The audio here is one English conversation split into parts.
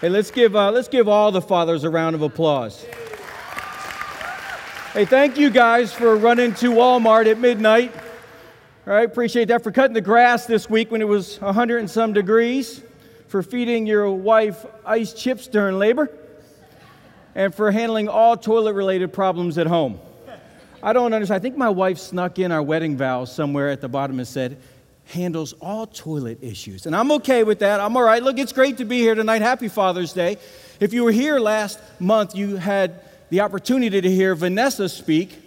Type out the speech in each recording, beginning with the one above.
Hey, let's give, uh, let's give all the fathers a round of applause. Hey, thank you guys for running to Walmart at midnight. All right, appreciate that. For cutting the grass this week when it was 100 and some degrees. For feeding your wife ice chips during labor. And for handling all toilet related problems at home. I don't understand. I think my wife snuck in our wedding vows somewhere at the bottom and said, handles all toilet issues. And I'm okay with that. I'm all right. Look, it's great to be here tonight. Happy Father's Day. If you were here last month, you had the opportunity to hear Vanessa speak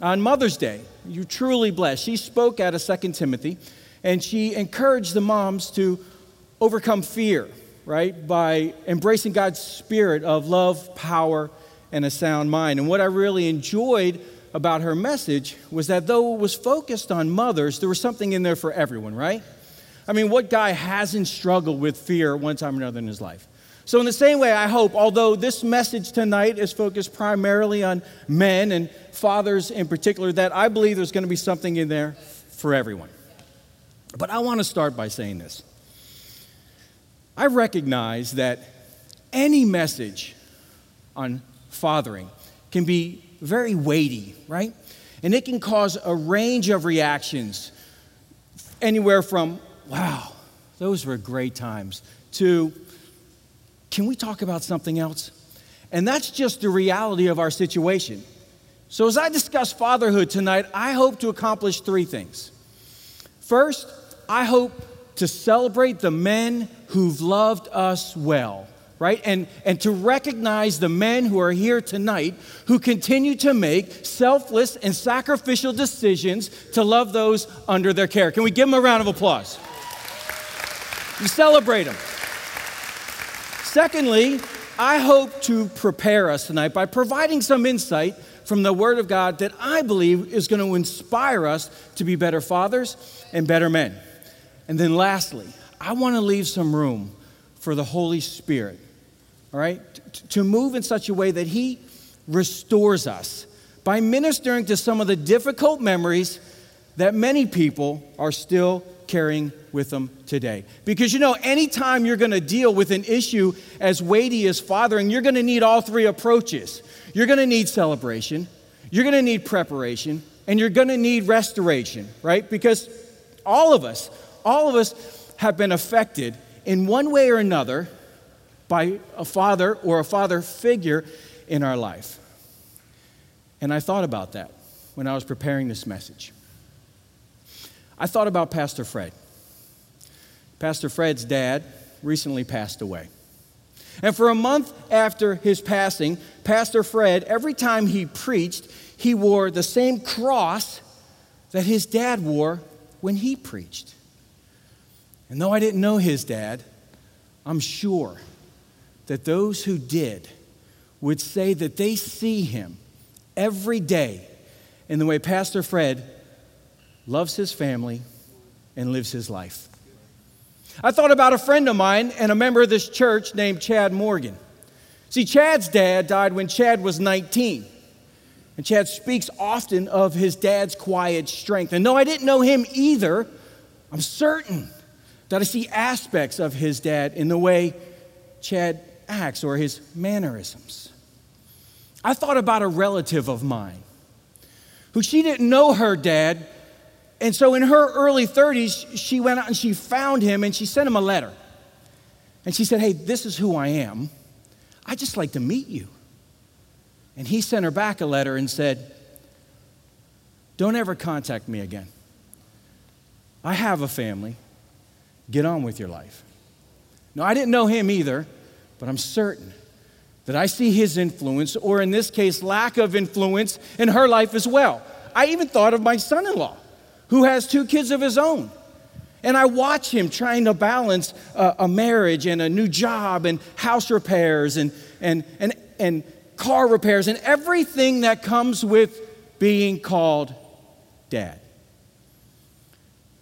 on Mother's Day. You're truly blessed. She spoke out of 2 Timothy and she encouraged the moms to overcome fear, right, by embracing God's spirit of love, power, and a sound mind. And what I really enjoyed about her message was that though it was focused on mothers, there was something in there for everyone, right? I mean, what guy hasn't struggled with fear one time or another in his life? So, in the same way, I hope, although this message tonight is focused primarily on men and fathers in particular, that I believe there's going to be something in there for everyone. But I want to start by saying this I recognize that any message on fathering can be very weighty, right? And it can cause a range of reactions, anywhere from, wow, those were great times, to, can we talk about something else? And that's just the reality of our situation. So, as I discuss fatherhood tonight, I hope to accomplish three things. First, I hope to celebrate the men who've loved us well right? And, and to recognize the men who are here tonight who continue to make selfless and sacrificial decisions to love those under their care. Can we give them a round of applause? We celebrate them. Secondly, I hope to prepare us tonight by providing some insight from the Word of God that I believe is going to inspire us to be better fathers and better men. And then lastly, I want to leave some room for the Holy Spirit all right, to move in such a way that He restores us by ministering to some of the difficult memories that many people are still carrying with them today. Because you know, anytime you're going to deal with an issue as weighty as fathering, you're going to need all three approaches. You're going to need celebration, you're going to need preparation, and you're going to need restoration, right? Because all of us, all of us have been affected in one way or another by a father or a father figure in our life. And I thought about that when I was preparing this message. I thought about Pastor Fred. Pastor Fred's dad recently passed away. And for a month after his passing, Pastor Fred, every time he preached, he wore the same cross that his dad wore when he preached. And though I didn't know his dad, I'm sure that those who did would say that they see him every day in the way Pastor Fred loves his family and lives his life. I thought about a friend of mine and a member of this church named Chad Morgan. See, Chad's dad died when Chad was 19. And Chad speaks often of his dad's quiet strength. And though I didn't know him either, I'm certain that I see aspects of his dad in the way Chad acts or his mannerisms. I thought about a relative of mine who she didn't know her dad. And so in her early 30s, she went out and she found him and she sent him a letter. And she said, Hey, this is who I am. I just like to meet you. And he sent her back a letter and said, Don't ever contact me again. I have a family. Get on with your life. No, I didn't know him either. But I'm certain that I see his influence, or in this case, lack of influence, in her life as well. I even thought of my son in law, who has two kids of his own. And I watch him trying to balance a, a, marriage and a new job and house repairs and, and, and, and car repairs and everything that comes with being called dad.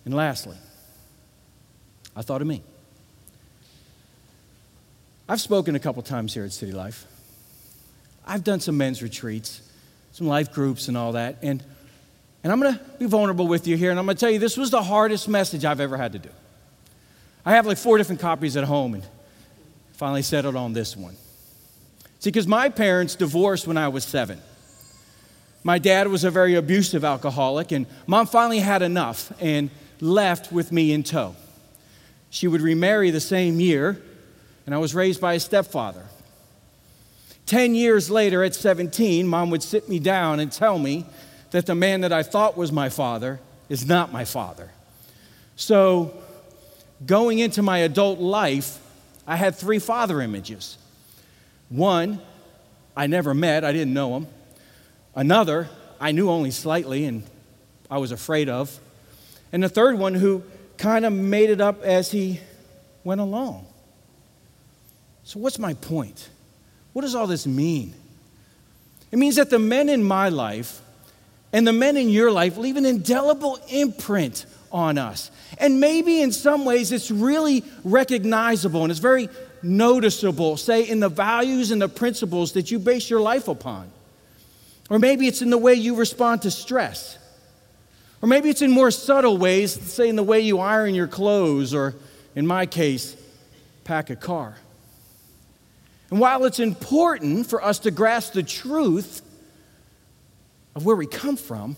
And lastly, I thought of me. I've spoken a couple times here at City Life. I've done some men's retreats, some life groups, and all that. And, and I'm going to be vulnerable with you here, and I'm going to tell you this was the hardest message I've ever had to do. I have like four different copies at home, and finally settled on this one. See, because my parents divorced when I was seven. My dad was a very abusive alcoholic, and mom finally had enough and left with me in tow. She would remarry the same year, and I was raised by a stepfather. Ten years later, at 17, mom would sit me down and tell me that the man that I thought was my father is not my father. So, going into my adult life, I had three father images. One, I never met, I didn't know him. Another, I knew only slightly and I was afraid of. And the third one, who kind of made it up as he went along. So, what's my point? What does all this mean? It means that the men in my life and the men in your life leave an indelible imprint on us. And maybe in some ways it's really recognizable and it's very noticeable, say, in the values and the principles that you base your life upon. Or maybe it's in the way you respond to stress. Or maybe it's in more subtle ways, say in the way you iron your clothes, or in my case, pack a car. And while it's important for us to grasp the truth of where we come from,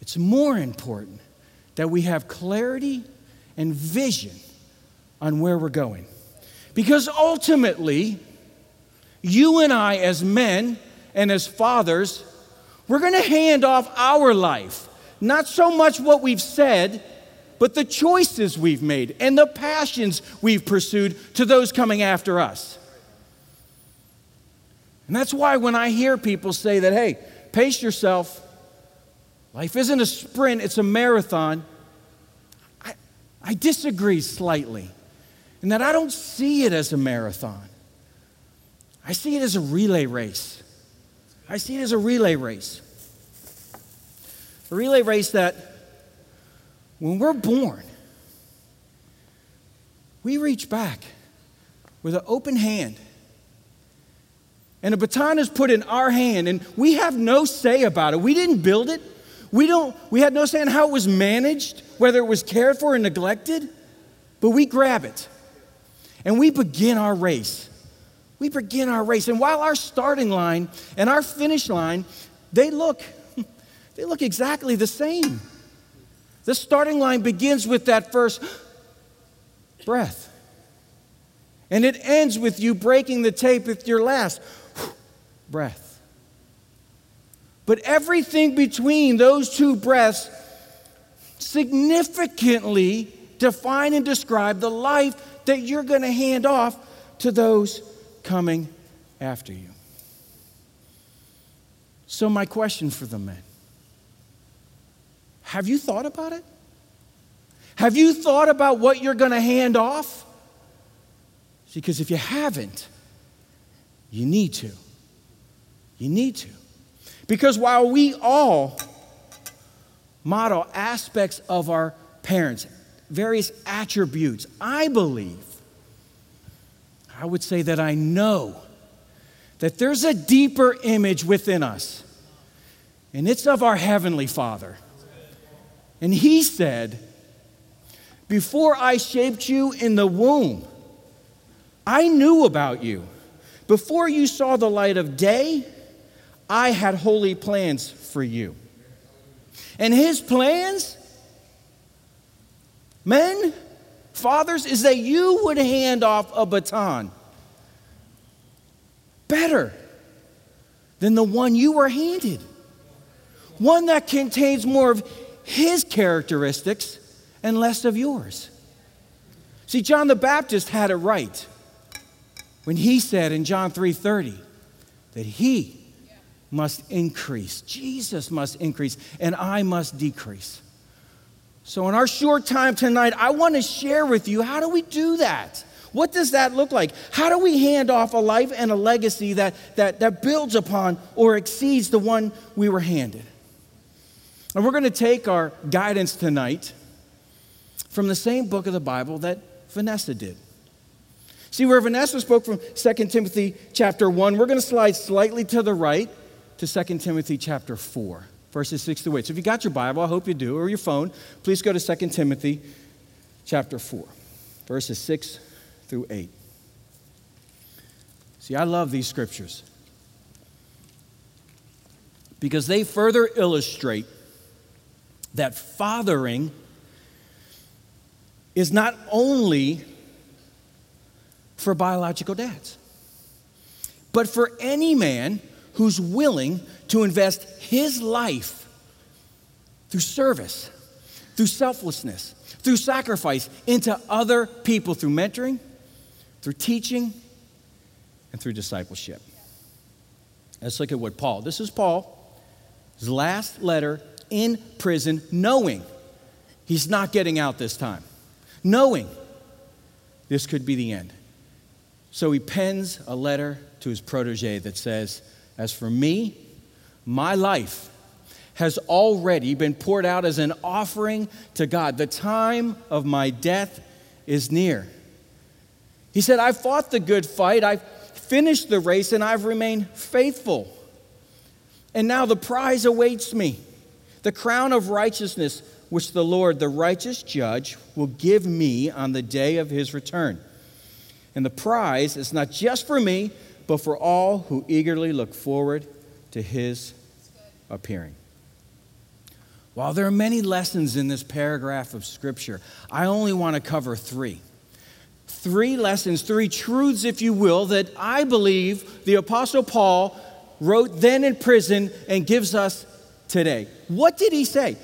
it's more important that we have clarity and vision on where we're going. Because ultimately, you and I, as men and as fathers, we're going to hand off our life, not so much what we've said, but the choices we've made and the passions we've pursued to those coming after us. And that's why when I hear people say that, hey, pace yourself, life isn't a sprint, it's a marathon, I, I disagree slightly in that I don't see it as a marathon. I see it as a relay race. I see it as a relay race. A relay race that when we're born, we reach back with an open hand. And a baton is put in our hand, and we have no say about it. We didn't build it. We, don't, we had no say in how it was managed, whether it was cared for or neglected, but we grab it and we begin our race. We begin our race. And while our starting line and our finish line, they look, they look exactly the same. The starting line begins with that first breath. And it ends with you breaking the tape with your last breath. But everything between those two breaths significantly define and describe the life that you're going to hand off to those coming after you. So, my question for the men have you thought about it? Have you thought about what you're going to hand off? Because if you haven't, you need to. You need to. Because while we all model aspects of our parents, various attributes. I believe, I would say that I know that there's a deeper image within us, and it's of our Heavenly Father. And He said, Before I shaped you in the womb, I knew about you. Before you saw the light of day, I had holy plans for you. And His plans Men, fathers, is that you would hand off a baton better than the one you were handed. One that contains more of his characteristics and less of yours. See, John the Baptist had it right when he said in John 3:30 that he must increase. Jesus must increase and I must decrease. So, in our short time tonight, I want to share with you how do we do that? What does that look like? How do we hand off a life and a legacy that, that, that builds upon or exceeds the one we were handed? And we're going to take our guidance tonight from the same book of the Bible that Vanessa did. See, where Vanessa spoke from 2 Timothy chapter 1, we're going to slide slightly to the right to 2 Timothy chapter 4 verses 6 through 8. So if you got your Bible, I hope you do, or your phone, please go to 2 Timothy chapter 4, verses 6 through 8. See, I love these scriptures because they further illustrate that fathering is not only for biological dads, but for any man who's willing to invest his life through service, through selflessness, through sacrifice into other people through mentoring, through teaching, and through discipleship. Let's look at what Paul, this is Paul, his last letter in prison, knowing he's not getting out this time, knowing this could be the end. So he pens a letter to his protege that says, As for me, my life has already been poured out as an offering to God. The time of my death is near. He said, I've fought the good fight, I've finished the race, and I've remained faithful. And now the prize awaits me the crown of righteousness, which the Lord, the righteous judge, will give me on the day of his return. And the prize is not just for me, but for all who eagerly look forward to his appearing. While there are many lessons in this paragraph of Scripture, I only want to cover three. Three lessons, three truths, if you will, that I believe the Apostle Paul wrote then in prison and gives us today. What did he say?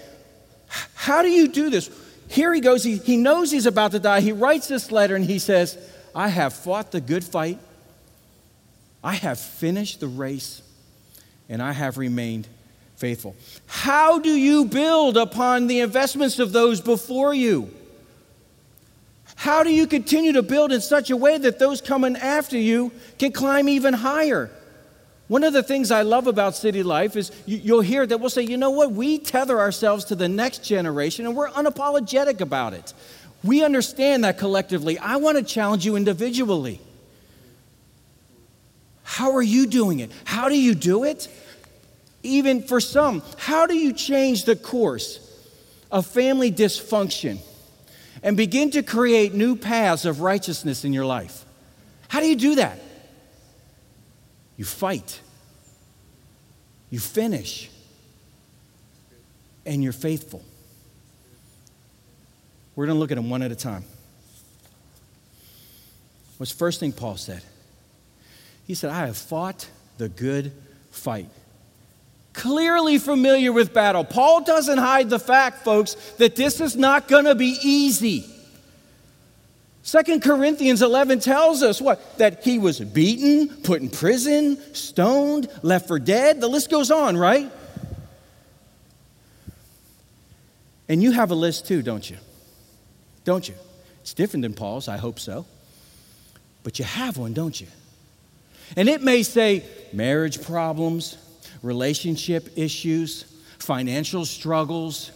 How do you do this? Here he goes, he, he knows he's about to die. He writes this letter and he says, I have fought the good fight, I have finished the race, and I have remained faithful. How do you build upon the investments of those before you? How do you continue to build in such a way that those coming after you can climb even higher? One of the things I love about city life is you, will hear that we'll say, you know what, we tether ourselves to the next generation and we're unapologetic about it. We understand that collectively. I want to challenge you individually. How are you doing it? How do you do it? Even for some, how do you change the course of family dysfunction and begin to create new paths of righteousness in your life? How do you do that? You fight, you finish, and you're faithful. We're going to look at them one at a time. What's the first thing Paul said? He said, I have fought the good fight. Clearly familiar with battle. Paul doesn't hide the fact, folks, that this is not going to be easy. Second Corinthians 11 tells us what? That he was beaten, put in prison, stoned, left for dead. The list goes on, right? And you have a list too, don't you? Don't you? It's different than Paul's, I hope so. But you have one, don't you? And it may say marriage problems, relationship issues, financial struggles,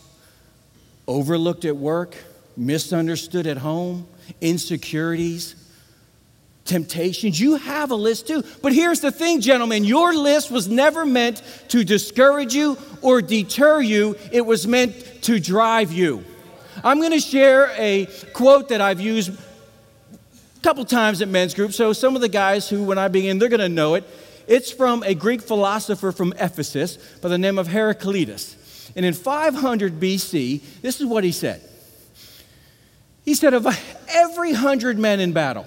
overlooked at work, misunderstood at home, insecurities, temptations. You have a list too. But here's the thing, gentlemen your list was never meant to discourage you or deter you, it was meant to drive you. I'm going to share a quote that I've used couple times at men's group. So some of the guys who, when I begin, they're going to know it. It's from a Greek philosopher from Ephesus by the name of Heraclitus. And in 500 BC, this is what he said he said, Of every hundred men in battle,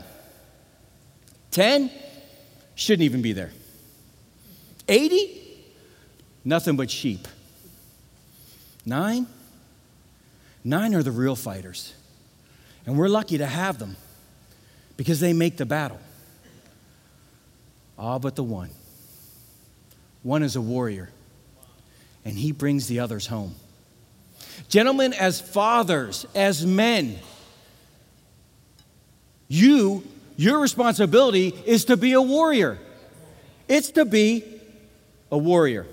10 shouldn't even be there. 80, nothing but sheep. Nine, nine are the real fighters. And we're lucky to have them because they make the battle. All but the one. One is a warrior, and he brings the others home. Gentlemen, as fathers, as men, you, your responsibility is to be a warrior. It's to be a warrior.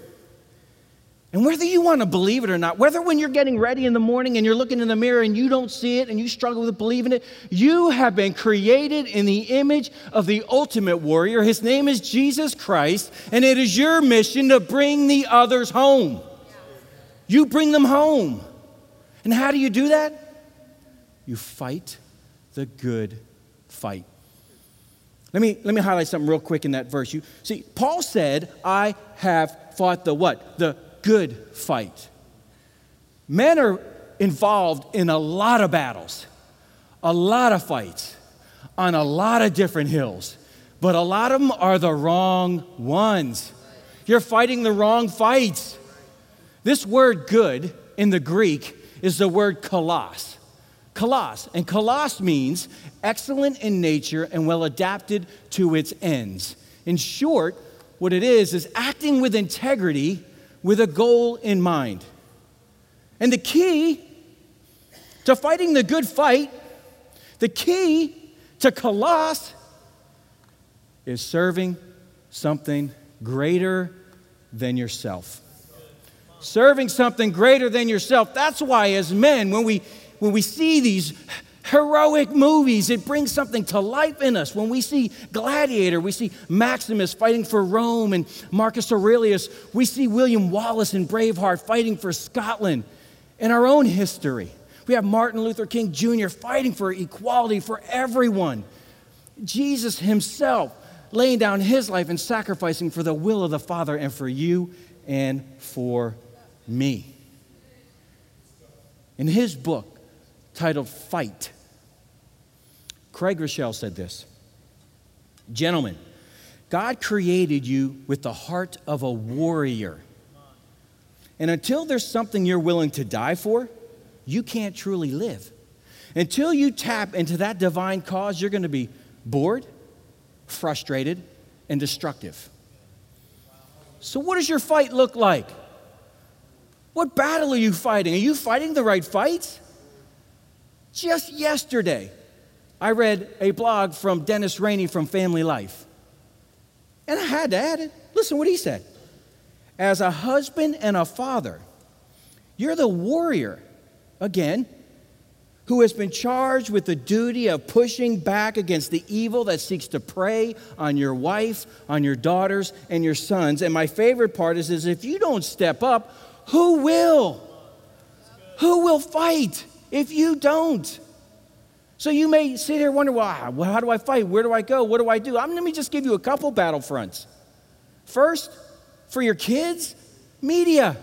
And whether you want to believe it or not, whether when you're getting ready in the morning and you're looking in the mirror and you don't see it and you struggle with believing it, you have been created in the image of the ultimate warrior. His name is Jesus Christ, and it is your mission to bring the others home. You bring them home. And how do you do that? You fight the good fight. Let me, let me highlight something real quick in that verse. You see, Paul said, I have fought the what? The good fight. Men are involved in a lot of battles, a lot of fights, on a lot of different hills, but a lot of them are the wrong ones. You're fighting the wrong fights. This word good in the Greek is the word kalos. Kalos. And kalos means excellent in nature and well adapted to its ends. In short, what it is is acting with integrity with a goal in mind. And the key to fighting the good fight, the key to kalos is serving something greater than yourself. Serving something greater than yourself. That's why, as men, when we, when we see these heroic movies, it brings something to life in us. When we see Gladiator, we see Maximus fighting for Rome and Marcus Aurelius, we see William Wallace and Braveheart fighting for Scotland. In our own history, we have Martin Luther King Jr. fighting for equality for everyone. Jesus himself laying down his life and sacrificing for the will of the Father and for you and for me. In his book titled Fight, Craig Groeschel said this Gentlemen, God created you with the heart of a warrior. And until there's something you're willing to die for, you can't truly live. Until you tap into that divine cause, you're going to be bored, frustrated, and destructive. So, what does your fight look like? What battle are you fighting? Are you fighting the right fights? Just yesterday, I read a blog from Dennis Rainey from Family Life. And I had to add it. Listen what he said. As a husband and a father, you're the warrior, again, who has been charged with the duty of pushing back against the evil that seeks to prey on your wife, on your daughters, and your sons. And my favorite part is, is if you don't step up, who will? Who will fight if you don't? So you may sit here and wonder, well, how do I fight? Where do I go? What do I do? I'm, let me just give you a couple battle fronts. First, for your kids, media.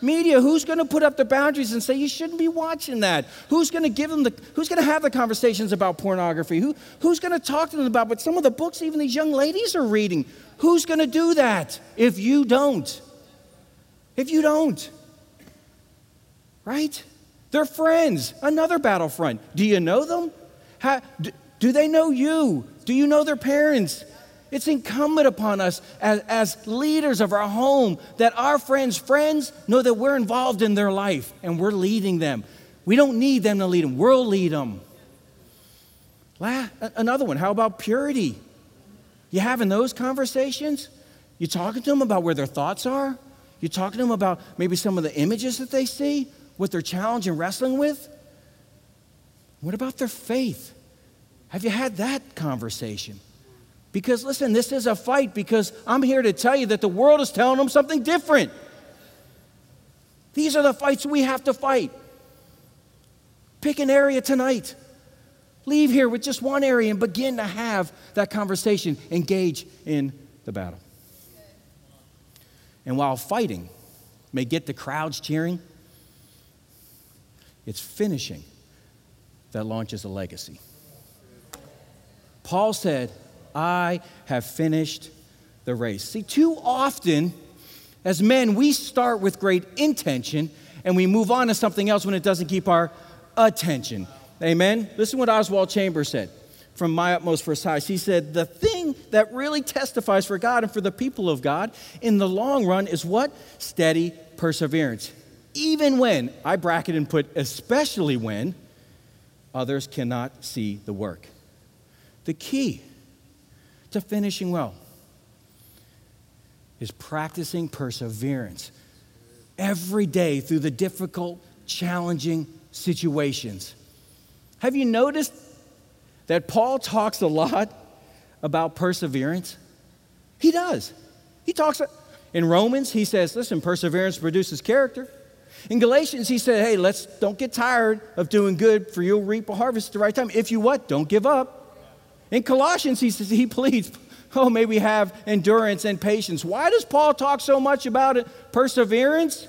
Media, who's going to put up the boundaries and say you shouldn't be watching that? Who's going to give them the, who's going to have the conversations about pornography? Who, who's going to talk to them about, but some of the books even these young ladies are reading, who's going to do that if you don't? If you don't, right? They're friends, another battlefront. Do you know them? How, do, do they know you? Do you know their parents? It's incumbent upon us as, as leaders of our home that our friends' friends know that we're involved in their life and we're leading them. We don't need them to lead them, we'll lead them. La- Another one, how about purity? You having those conversations? You talking to them about where their thoughts are? You talking to them about maybe some of the images that they see, what they're challenging and wrestling with? What about their faith? Have you had that conversation? Because listen, this is a fight because I'm here to tell you that the world is telling them something different. These are the fights we have to fight. Pick an area tonight. Leave here with just one area and begin to have that conversation. Engage in the battle. And while fighting may get the crowds cheering, it's finishing that launches a legacy. Paul said, I have finished the race. See, too often as men, we start with great intention and we move on to something else when it doesn't keep our attention. Amen? Listen what Oswald Chambers said from My Utmost for Size. He said, The thing that really testifies for God and for the people of God in the long run is what? Steady perseverance. Even when, I bracket and put, especially when others cannot see the work. The key to finishing well is practicing perseverance every day through the difficult, challenging situations. Have you noticed that Paul talks a lot about perseverance? He does. He talks in Romans, he says, listen, perseverance produces character. In Galatians, he said, hey, let's don't get tired of doing good, for you'll reap a harvest at the right time. If you what? Don't give up. In Colossians, he says he pleads, oh, may we have endurance and patience. Why does Paul talk so much about it? Perseverance?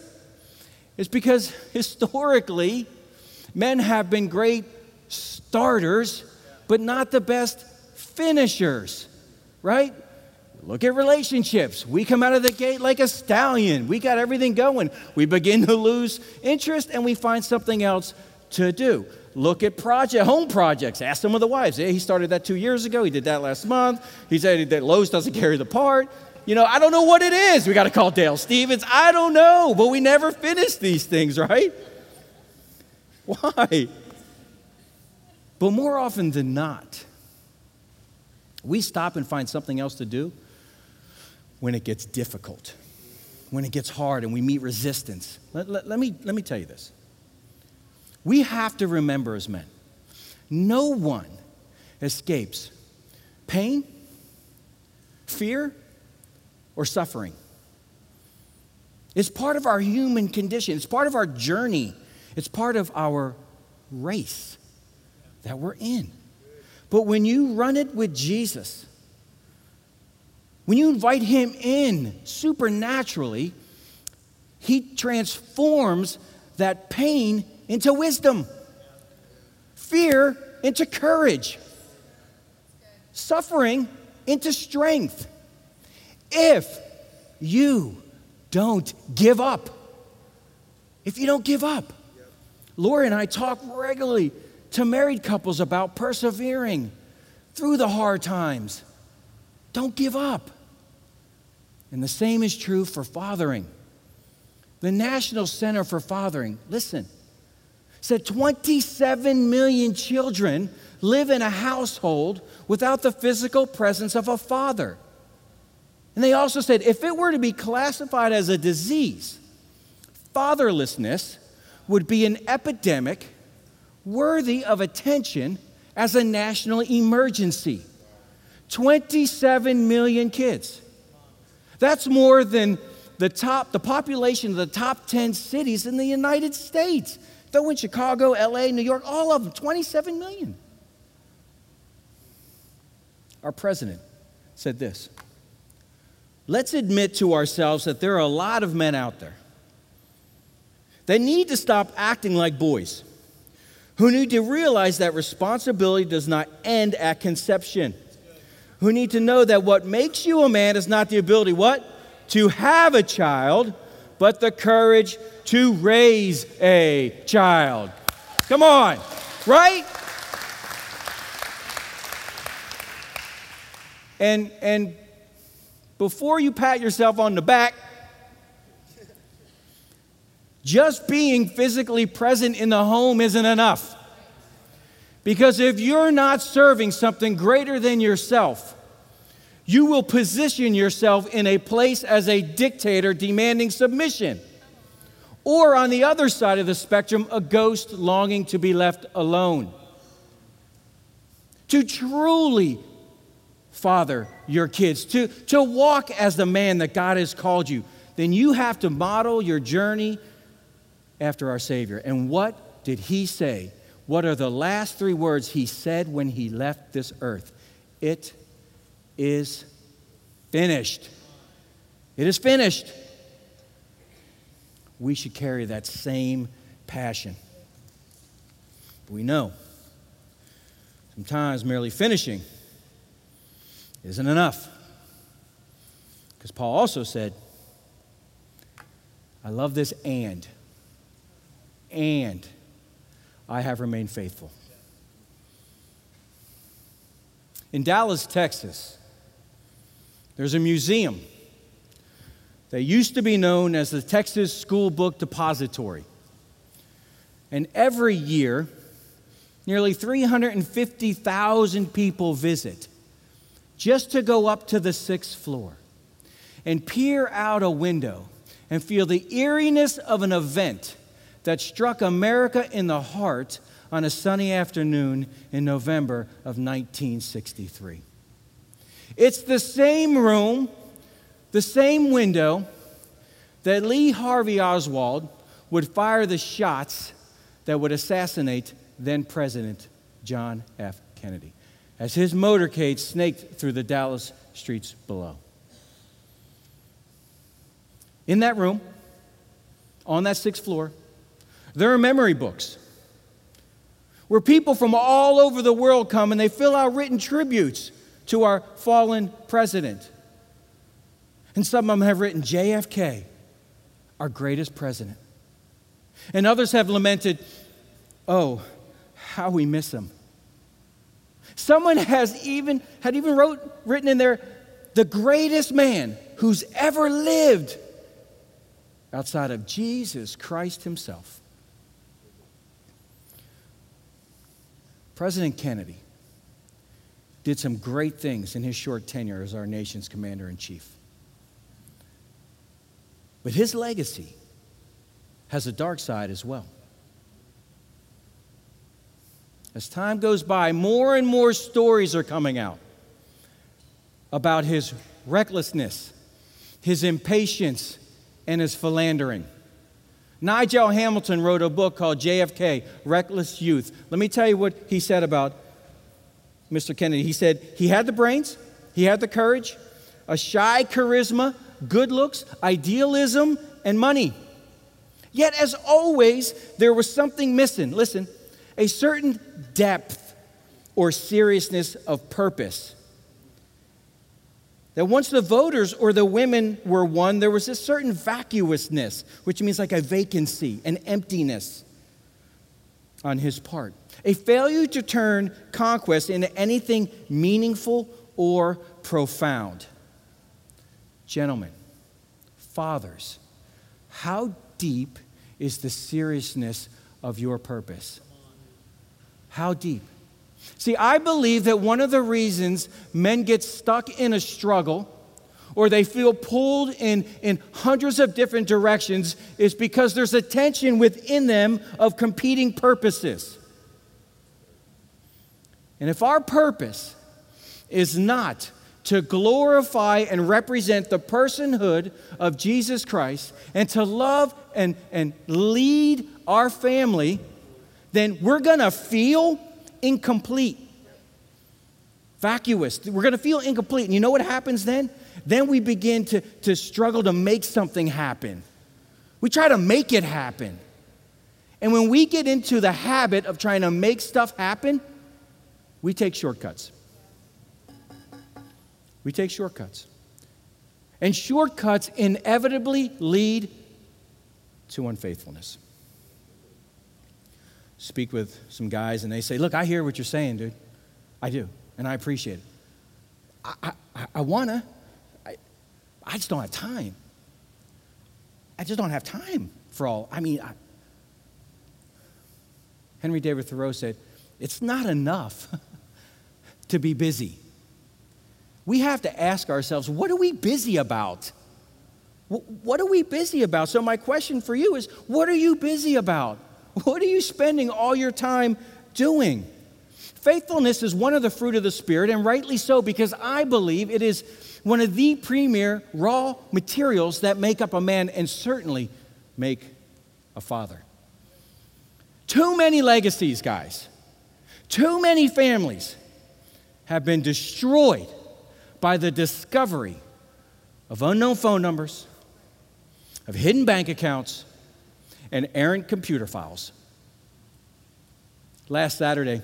It's because historically, men have been great starters, but not the best finishers, right? Look at relationships. We come out of the gate like a stallion. We got everything going. We begin to lose interest and we find something else to do. Look at project, home projects. Ask some of the wives. Yeah, he started that two years ago. He did that last month. He said that Lowe's doesn't carry the part. You know, I don't know what it is. We got to call Dale Stevens. I don't know, but we never finish these things, right? Why? But more often than not, we stop and find something else to do when it gets difficult, when it gets hard and we meet resistance. Let, let, let, me, let me tell you this. We have to remember as men no one escapes pain, fear, or suffering. It's part of our human condition, it's part of our journey, it's part of our race that we're in. But when you run it with Jesus, when you invite Him in supernaturally, He transforms that pain into wisdom, fear into courage, suffering into strength. If you don't give up, if you don't give up, Laura and I talk regularly to married couples about persevering through the hard times. Don't give up. And the same is true for fathering. The National Center for Fathering, listen, said 27 million children live in a household without the physical presence of a father. And they also said if it were to be classified as a disease, fatherlessness would be an epidemic worthy of attention as a national emergency. 27 million kids. That's more than the top, the population of the top 10 cities in the United States. Throw in Chicago, LA, New York, all of them, 27 million. Our president said this Let's admit to ourselves that there are a lot of men out there that need to stop acting like boys who need to realize that responsibility does not end at conception. Who need to know that what makes you a man is not the ability, what? To have a child, but the courage to raise a child. Come on, right? And, and before you pat yourself on the back, just being physically present in the home isn't enough. Because if you're not serving something greater than yourself, you will position yourself in a place as a dictator demanding submission. Or on the other side of the spectrum, a ghost longing to be left alone. To truly father your kids, to, to walk as the man that God has called you, then you have to model your journey after our Savior. And what did he say? What are the last three words he said when he left this earth? It is finished. It is finished. We should carry that same passion. We know sometimes merely finishing isn't enough. Because Paul also said, I love this and and I have remained faithful. In Dallas, Texas, there's a museum that used to be known as the Texas School Book Depository. And every year, nearly 350,000 people visit just to go up to the sixth floor and peer out a window and feel the eeriness of an event that struck America in the heart on a sunny afternoon in November of 1963. It's the same room, the same window that Lee Harvey Oswald would fire the shots that would assassinate then President John F. Kennedy. as his motorcade snaked through the Dallas streets below. In that room, on that sixth floor, there are memory books where people from all over the world come and they fill out written tributes to our fallen president. And some of them have written JFK, our greatest president. And others have lamented, oh, how we miss him. Someone has even had even wrote written in there the greatest man who's ever lived outside of Jesus Christ himself. President Kennedy did some great things in his short tenure as our nation's commander in chief. But his legacy has a dark side as well. As time goes by, more and more stories are coming out about his recklessness, his impatience, and his philandering. Nigel Hamilton wrote a book called JFK Reckless Youth. Let me tell you what he said about Mr. Kennedy. He said he had the brains, he had the courage, a shy charisma, good looks, idealism, and money. Yet, as always, there was something missing. Listen, a certain depth or seriousness of purpose. That once the voters or the women were won, there was a certain vacuousness, which means like a vacancy, an emptiness on his part. A failure to turn conquest into anything meaningful or profound. Gentlemen, fathers, how deep is the seriousness of your purpose? How deep? See, I believe that one of the reasons men get stuck in a struggle or they feel pulled in, in hundreds of different directions is because there's a tension within them of competing purposes. And if our purpose is not to glorify and represent the personhood of Jesus Christ and to love and, and lead our family then we're to feel incomplete, vacuous. We're going to feel incomplete. And you know what happens then? Then we begin to, to struggle to make something happen. We try to make it happen. And when we get into the habit of trying to make stuff happen, we take shortcuts. We take shortcuts. And shortcuts inevitably lead to unfaithfulness speak with some guys and they say, Look, I hear what you're saying, dude. I do, and I appreciate it. I, I, I wanna, I, I just don't have time. I just don't have time for all. I mean, I, Henry David Thoreau said, It's not enough to be busy. We have to ask ourselves, what are we busy about? What are we busy about? So, my question for you is, what are you busy about? What are you spending all your time doing? Faithfulness is one of the fruit of the Spirit, and rightly so, because I believe it is one of the premier raw materials that make up a man and certainly make a father. Too many legacies, guys, too many families have been destroyed by the discovery of unknown phone numbers, of hidden bank accounts, and errant computer files. Last Saturday,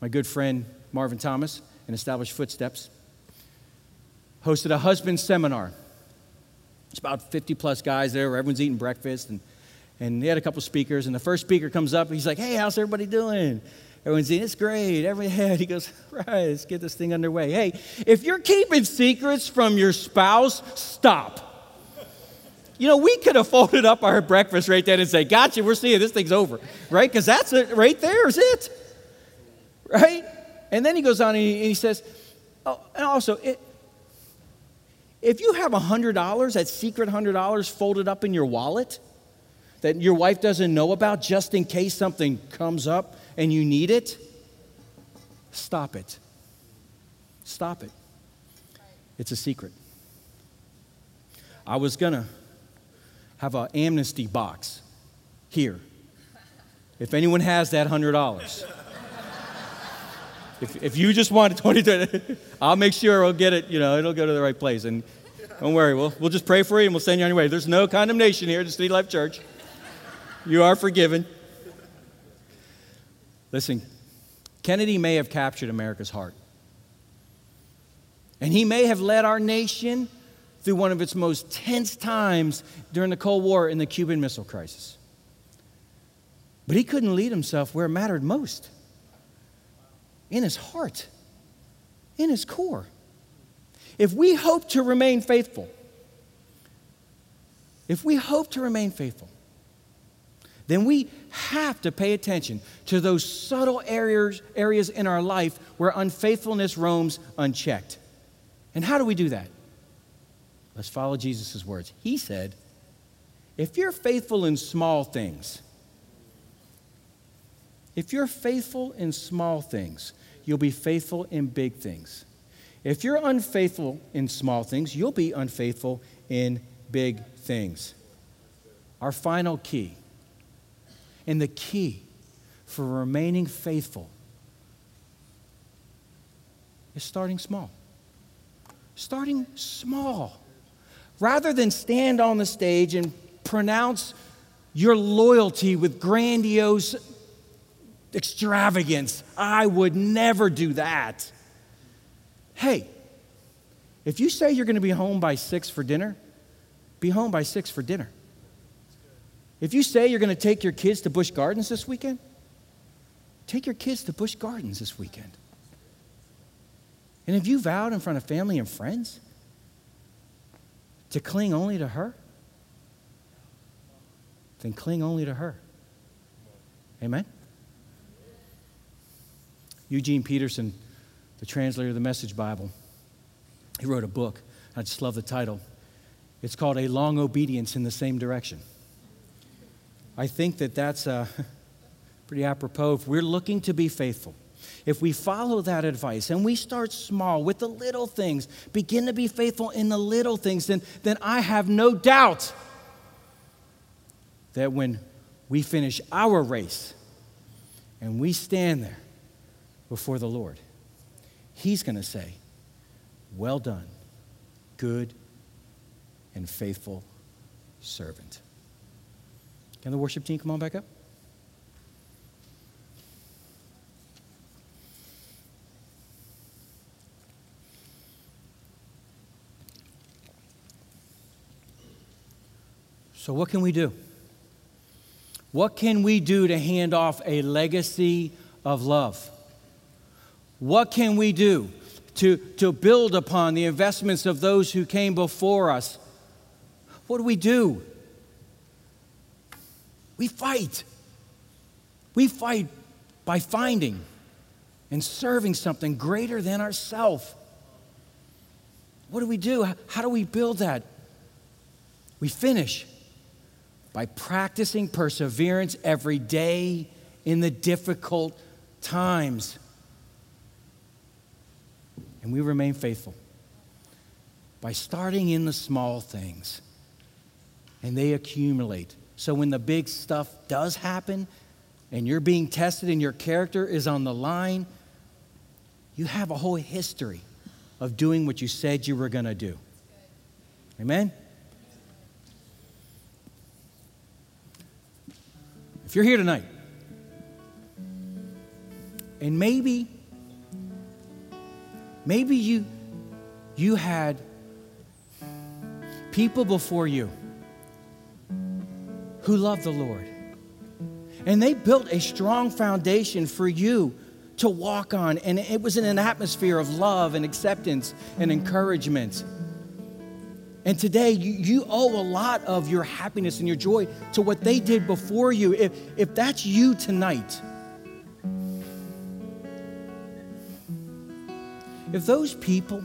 my good friend Marvin Thomas and Established Footsteps hosted a husband seminar. It's about 50 plus guys there everyone's eating breakfast and, and they had a couple speakers and the first speaker comes up he's like hey how's everybody doing everyone's eating it's great every head he goes right let's get this thing underway hey if you're keeping secrets from your spouse stop you know, we could have folded up our breakfast right then and say, Gotcha, we're seeing this thing's over, right? Because that's it right there, is it? Right? And then he goes on and he, and he says, Oh, and also, it, if you have $100, that secret $100 folded up in your wallet that your wife doesn't know about just in case something comes up and you need it, stop it. Stop it. It's a secret. I was going to have an amnesty box here. If anyone has that $100. If, if you just want 20, I'll make sure I'll get it, you know, it'll go to the right place. And don't worry, we'll, we'll just pray for you and we'll send you on your way. There's no condemnation here at the City Life Church. You are forgiven. Listen, Kennedy may have captured America's heart. And he may have led our nation through one of its most tense times during the Cold War in the Cuban Missile Crisis. But he couldn't lead himself where it mattered most in his heart, in his core. If we hope to remain faithful, if we hope to remain faithful, then we have to pay attention to those subtle areas, areas in our life where unfaithfulness roams unchecked. And how do we do that? Let's follow Jesus' words. He said, If you're faithful in small things, if you're faithful in small things, you'll be faithful in big things. If you're unfaithful in small things, you'll be unfaithful in big things. Our final key, and the key for remaining faithful, is starting small. Starting small. Rather than stand on the stage and pronounce your loyalty with grandiose extravagance. I would never do that. Hey, if you say you're going to be home by six for dinner, be home by six for dinner. If you say you're going to take your kids to Busch Gardens this weekend, take your kids to Busch Gardens this weekend. And if you vowed in front of family and friends to cling only to her, then cling only to her. Amen? Eugene Peterson, the translator of the Message Bible, he wrote a book. I just love the title. It's called A Long Obedience in the Same Direction. I think that that's uh, pretty apropos. If we're looking to be faithful, if we follow that advice and we start small with the little things, begin to be faithful in the little things, then, then I have no doubt that when we finish our race and we stand there before the Lord. He's going to say, Well done, good and faithful servant. Can the worship team come on back up? So, what can we do? What can we do to hand off a legacy of love? What can we do to, to build upon the investments of those who came before us? What do we do? We fight. We fight by finding and serving something greater than ourselves. What do we do? How do we build that? We finish by practicing perseverance every day in the difficult times and we remain faithful by starting in the small things and they accumulate. So when the big stuff does happen and you're being tested and your character is on the line, you have a whole history of doing what you said you were going to do. Amen? If you're here tonight, and maybe Maybe you, you had people before you who loved the Lord. And they built a strong foundation for you to walk on. And it was in an atmosphere of love and acceptance and encouragement. And today, you, you owe a lot of your happiness and your joy to what they did before you. If, if that's you tonight, if those people,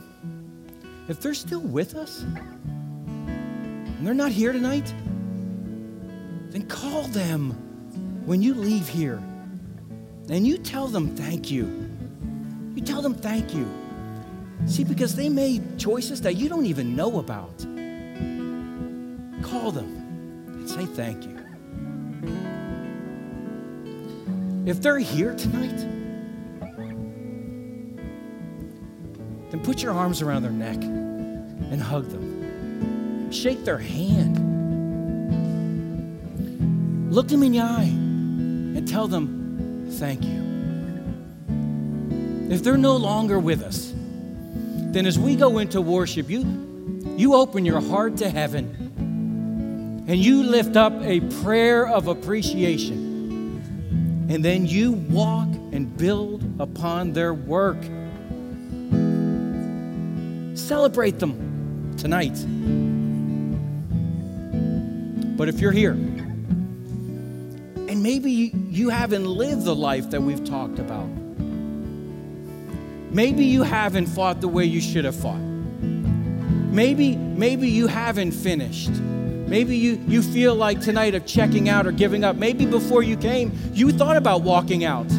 if they're still with us and they're not here tonight, then call them when you leave here and you tell them thank you. You tell them thank you. See, because they made choices that you don't even know about. Call them and say thank you. If they're here tonight, then put your arms around their neck and hug them. Shake their hand. Look them in the eye and tell them, Thank you. If they're no longer with us, then as we go into worship, you, you open your heart to heaven and you lift up a prayer of appreciation. And then you walk and build upon their work. Celebrate them tonight. But if you're here and maybe you haven't lived the life that we've talked about, maybe you haven't fought the way you should have fought. Maybe, maybe you haven't finished. Maybe you, you feel like tonight of checking out or giving up. Maybe before you came, you thought about walking out.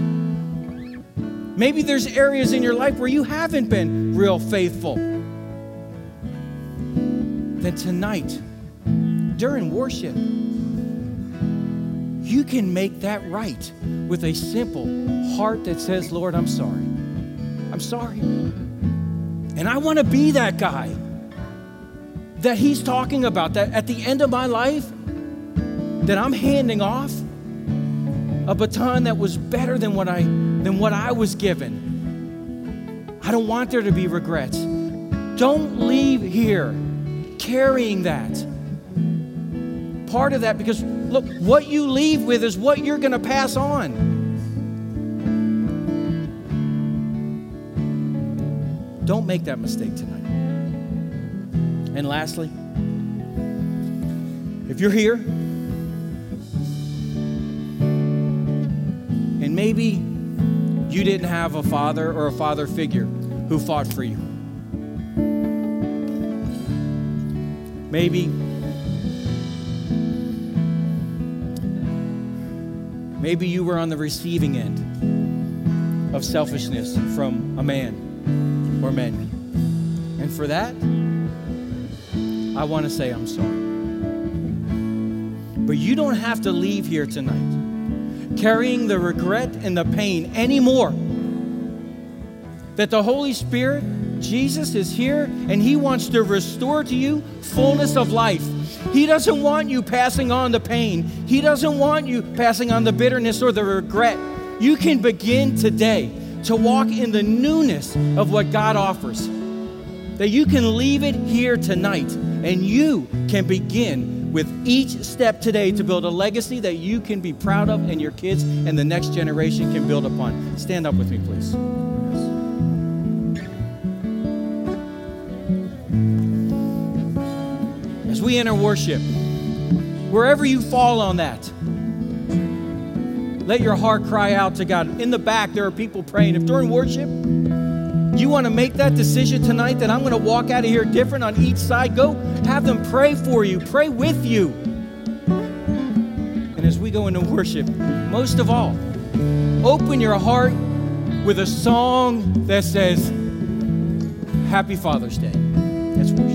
Maybe there's areas in your life where you haven't been real faithful. Then tonight, during worship, you can make that right with a simple heart that says, Lord, I'm sorry. I'm sorry. And I want to be that guy that he's talking about, that at the end of my life, that I'm handing off a baton that was better than what I than what I was given. I don't want there to be regrets. Don't leave here carrying that. Part of that, because look, what you leave with is what you're going to pass on. Don't make that mistake tonight. And lastly, if you're here and maybe you didn't have a father or a father figure who fought for you. Maybe maybe you were on the receiving end of selfishness from a man or men. And for that, I want to say I'm sorry. But you don't have to leave here tonight carrying the regret and the pain anymore. That the Holy Spirit, Jesus, is here and He wants to restore to you fullness of life. He doesn't want you passing on the pain, He doesn't want you passing on the bitterness or the regret. You can begin today to walk in the newness of what God offers. That you can leave it here tonight and you can begin with each step today to build a legacy that you can be proud of and your kids and the next generation can build upon. Stand up with me, please. As we enter worship, wherever you fall on that, let your heart cry out to God. In the back, there are people praying. If during worship, you want to make that decision tonight that I'm going to walk out of here different on each side, go have them pray for you, pray with you. And as we go into worship, most of all, open your heart with a song that says, Happy Father's Day. Let's worship.